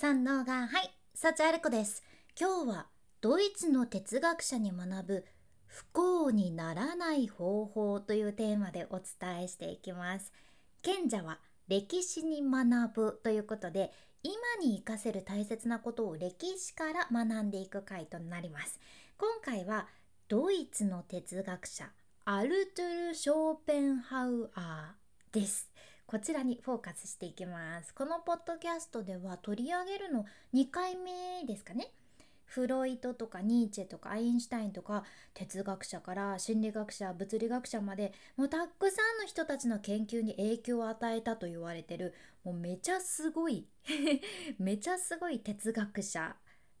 三能がはい幸ある子です。今日はドイツの哲学者に学ぶ不幸にならない方法というテーマでお伝えしていきます。賢者は歴史に学ぶということで今に生かせる大切なことを歴史から学んでいく回となります。今回はドイツの哲学者アルトゥル・ショーペンハウアーです。こちらにフォーカスしていきますこのポッドキャストでは取り上げるの2回目ですかねフロイトとかニーチェとかアインシュタインとか哲学者から心理学者物理学者までもうたくさんの人たちの研究に影響を与えたと言われてるもうめちゃすごい めちゃすごい哲学者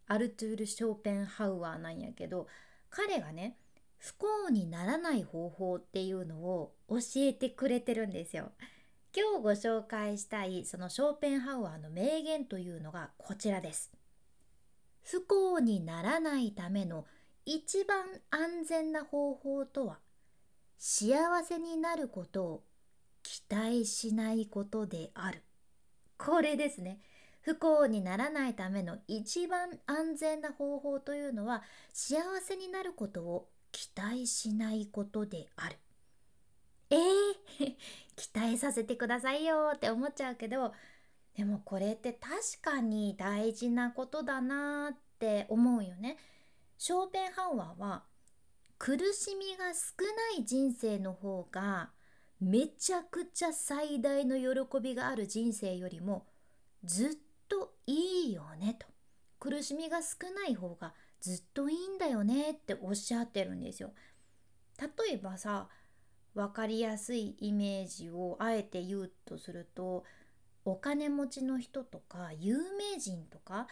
アルトゥール・ショーペンハウアーなんやけど彼がね不幸にならない方法っていうのを教えてくれてるんですよ。今日ご紹介したいそのショーペンハウアーの名言というのがこちらです。不幸にならないための一番安全な方法とは幸せになることを期待しないことである。これですね。不幸にならないための一番安全な方法というのは幸せになることを期待しないことである。期待させてくださいよって思っちゃうけどでもこれって確かに大事なことだなって思うよね。ショーペンハウアーは苦しみが少ない人生の方がめちゃくちゃ最大の喜びがある人生よりもずっといいよねと苦しみが少ない方がずっといいんだよねっておっしゃってるんですよ。例えばさ分かりやすいイメージをあえて言うとするとお金持ちの人とか有名人とか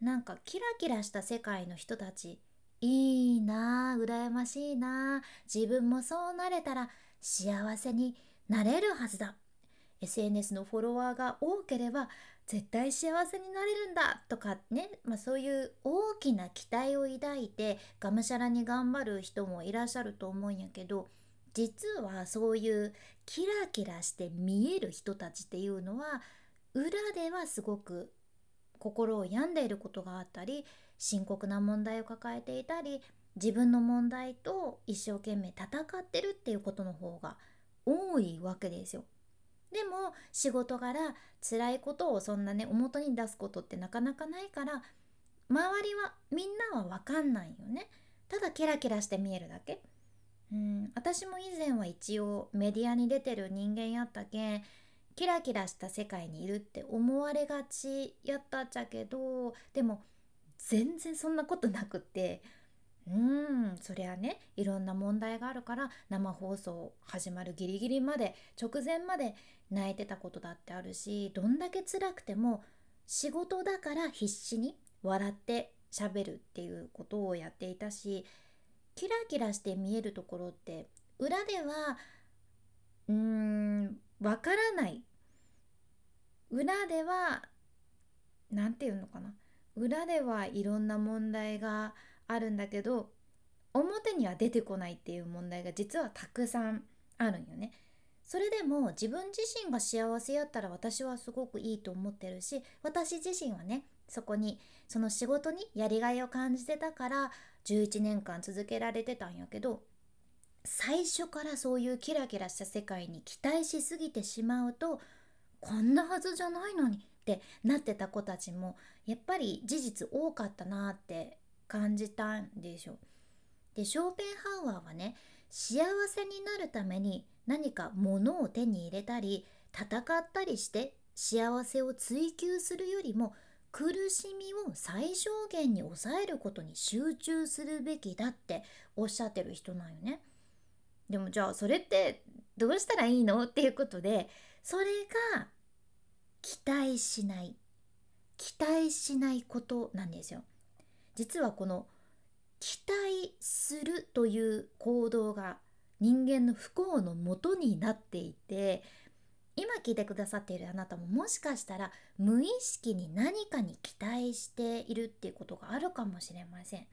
なんかキラキラした世界の人たちいいなあ羨ましいなあ自分もそうなれたら幸せになれるはずだ。SNS のフォロワーが多ければ絶対幸せになれるんだとかね、まあ、そういう大きな期待を抱いてがむしゃらに頑張る人もいらっしゃると思うんやけど実はそういうキラキラして見える人たちっていうのは裏ではすごく心を病んでいることがあったり深刻な問題を抱えていたり自分の問題と一生懸命戦ってるっていうことの方が多いわけですよ。でも仕事柄辛いことをそんなね表に出すことってなかなかないから周りはみんなは分かんないよね。ただキラキラして見えるだけ。うん。私も以前は一応メディアに出てる人間やったけんキラキラした世界にいるって思われがちやったっちゃけどでも全然そんなことなくってうんそりゃねいろんな問題があるから生放送始まるギリギリまで直前まで泣いてたことだってあるしどんだけ辛くても仕事だから必死に笑って喋るっていうことをやっていたしキラキラして見えるところって裏ではうーんわからない裏では何て言うのかな裏ではいろんな問題があるんだけど表には出てこないっていう問題が実はたくさんあるんよね。それでも自分自身が幸せやったら私はすごくいいと思ってるし私自身はねそこにその仕事にやりがいを感じてたから11年間続けられてたんやけど最初からそういうキラキラした世界に期待しすぎてしまうとこんなはずじゃないのにってなってた子たちもやっぱり事実多かったなって感じたんでしょう。でショーペンハウアーはね幸せになるために何か物を手に入れたり戦ったりして幸せを追求するよりも苦しみを最小限に抑えることに集中するべきだっておっしゃってる人なんよね。でもじゃあそれってどうしたらいいのっていうことでそれが期待しない期待しないことなんですよ。実はこの期待するという行動が人間の不幸のもとになっていて聞いてくださっているあなたももしかしたら無意識に何かに期待しているっていうことがあるかもしれません。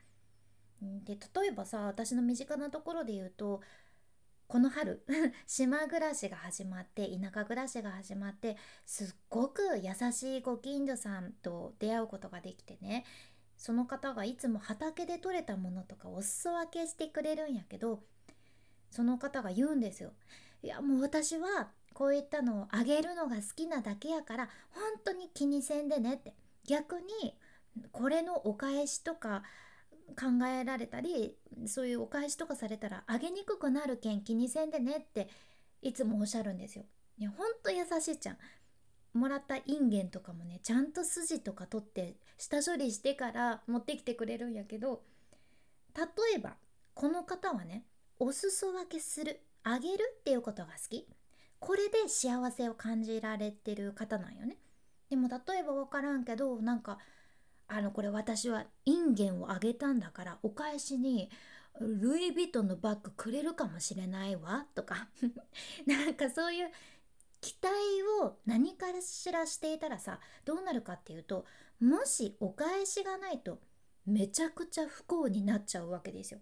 で例えばさ私の身近なところで言うとこの春 島暮らしが始まって田舎暮らしが始まってすっごく優しいご近所さんと出会うことができてねその方がいつも畑で採れたものとかお裾分けしてくれるんやけどその方が言うんですよ。いやもう私はこういったのをあげるのが好きなだけやから本当に気にせんでねって逆にこれのお返しとか考えられたりそういうお返しとかされたらあげにくくなるけん気にせんでねっていつもおっしゃるんですよ。いやほんと優しいじゃん。もらったインゲンとかもねちゃんと筋とか取って下処理してから持ってきてくれるんやけど例えばこの方はねお裾分けするあげるっていうことが好きこれで幸せを感じられてる方なんよね。でも例えば分からんけどなんかあのこれ私はインゲンをあげたんだからお返しにルイ・ヴィトンのバッグくれるかもしれないわとか。なんかそういう期待を何かしらしていたらさどうなるかっていうともしお返しがないとめちゃくちゃ不幸になっちゃうわけですよ。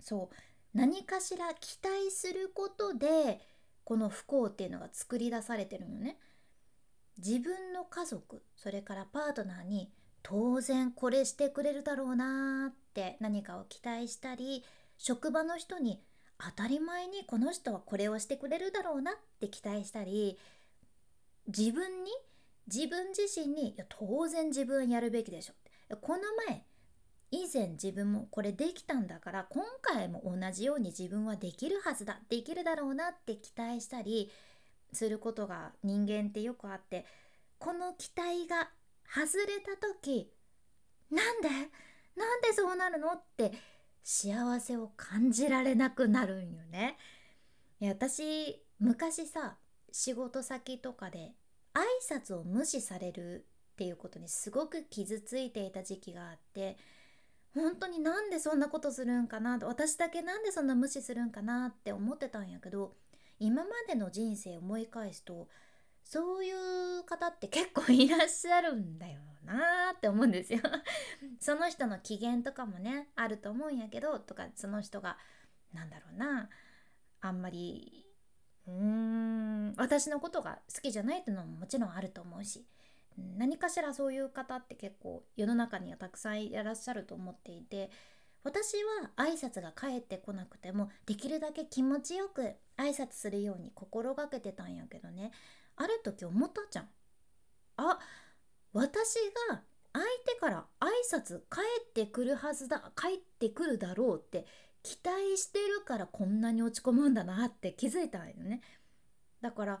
そう。何かしら期待することでこの不幸っていうのが作り出されてるのね。自分の家族それからパートナーに当然これしてくれるだろうなって何かを期待したり職場の人に当たり前にこの人はこれをしてくれるだろうなって期待したり自分に自分自身にいや当然自分やるべきでしょこの前以前自分もこれできたんだから今回も同じように自分はできるはずだできるだろうなって期待したりすることが人間ってよくあってこの期待が外れた時なんで？なんでそうなるの？って幸せを感じられなくなるんよね。いや私昔さ仕事先とかで挨拶を無視されるっていうことにすごく傷ついていた時期があって本当になんでそんなことするんかな私だけなんでそんな無視するんかなって思ってたんやけど今までの人生思い返すとそういう方って結構いらっしゃるんだよなって思うんですよ。その人の機嫌とかもねあると思うんやけどとかその人がなんだろうなあんまりうーん私のことが好きじゃないっていうのももちろんあると思うし何かしらそういう方って結構世の中にはたくさんいらっしゃると思っていて私は挨拶が返ってこなくてもできるだけ気持ちよく挨拶するように心がけてたんやけどねある時思ったじゃん。あ私が相手から挨拶返ってくるはずだ帰ってくるだろうって期待してるからこんなに落ち込むんだなって気づいたんよね。だから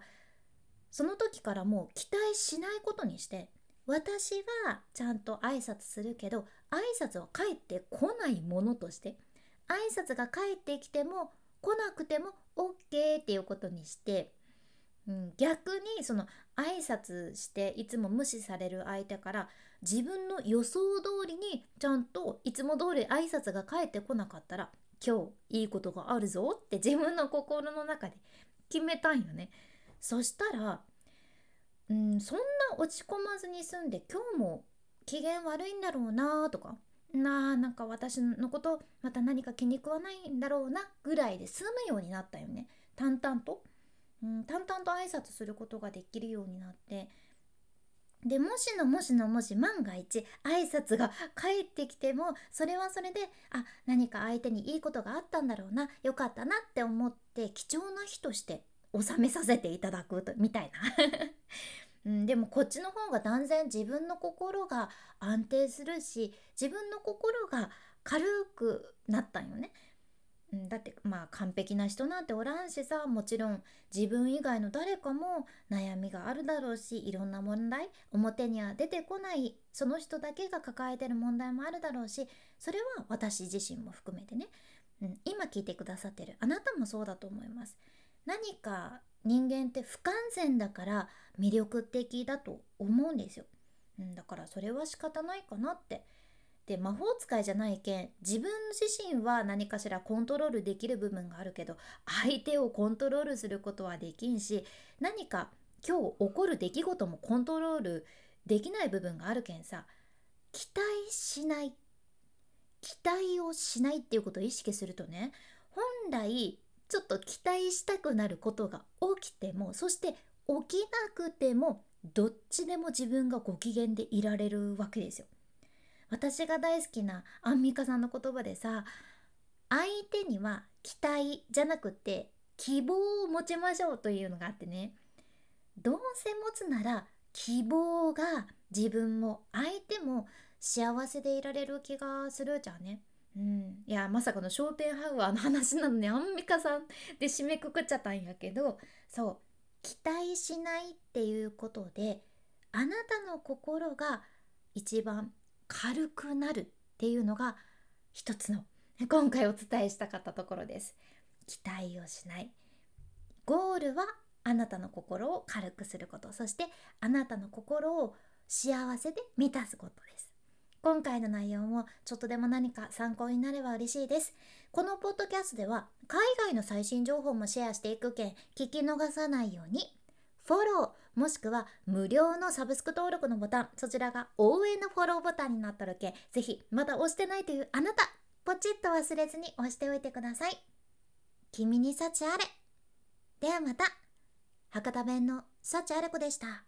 その時からもう期待しないことにして私はちゃんと挨拶するけど挨拶は返ってこないものとして挨拶が返ってきても来なくても OK っていうことにしてうん、逆にその挨拶していつも無視される相手から自分の予想通りにちゃんといつも通り挨拶が返ってこなかったら今日いいことがあるぞって自分の心の中で決めたんよね。そしたら、うん、そんな落ち込まずに済んで今日も機嫌悪いんだろうなとかなあなんか私のことまた何か気に食わないんだろうなぐらいで済むようになったよね淡々と。うん、淡々と挨拶することができるようになってでもしのもしのもし万が一挨拶が返ってきてもそれはそれであ何か相手にいいことがあったんだろうなよかったなって思って貴重な日として収めさせていただくとみたいな うん、でもこっちの方が断然自分の心が安定するし自分の心が軽くなったんよね。うん、だってまあ完璧な人なんておらんしさもちろん自分以外の誰かも悩みがあるだろうしいろんな問題表には出てこないその人だけが抱えてる問題もあるだろうしそれは私自身も含めてね、うん、今聞いてくださってるあなたもそうだと思います。何か人間って不完全だから魅力的だと思うんですよ。うん、だからそれは仕方ないかなってで魔法使いじゃないけん自分自身は何かしらコントロールできる部分があるけど相手をコントロールすることはできんし何か今日起こる出来事もコントロールできない部分があるけんさ期待しない期待をしないっていうことを意識するとね本来ちょっと期待したくなることが起きてもそして起きなくてもどっちでも自分がご機嫌でいられるわけですよ。私が大好きなアンミカさんの言葉でさ相手には期待じゃなくて希望を持ちましょうというのがあってねどうせ持つなら希望が自分も相手も幸せでいられる気がするじゃんね。うん、いやまさかのショーペンハウアーの話なのにアンミカさんで締めくくっちゃったんやけどそう。期待しないっていうことであなたの心が一番軽くなるっていうのが一つの今回お伝えしたかったところです。期待をしない。ゴールはあなたの心を軽くすること。そしてあなたの心を幸せで満たすことです。今回の内容もちょっとでも何か参考になれば嬉しいです。このポッドキャストでは海外の最新情報もシェアしていくけん聞き逃さないように。フォローもしくは無料のサブスク登録のボタン。そちらが応援のフォローボタンになったるけぜひまだ押してないというあなたポチッと忘れずに押しておいてください。君に幸あれ。ではまた。博多弁の幸あれ子でした。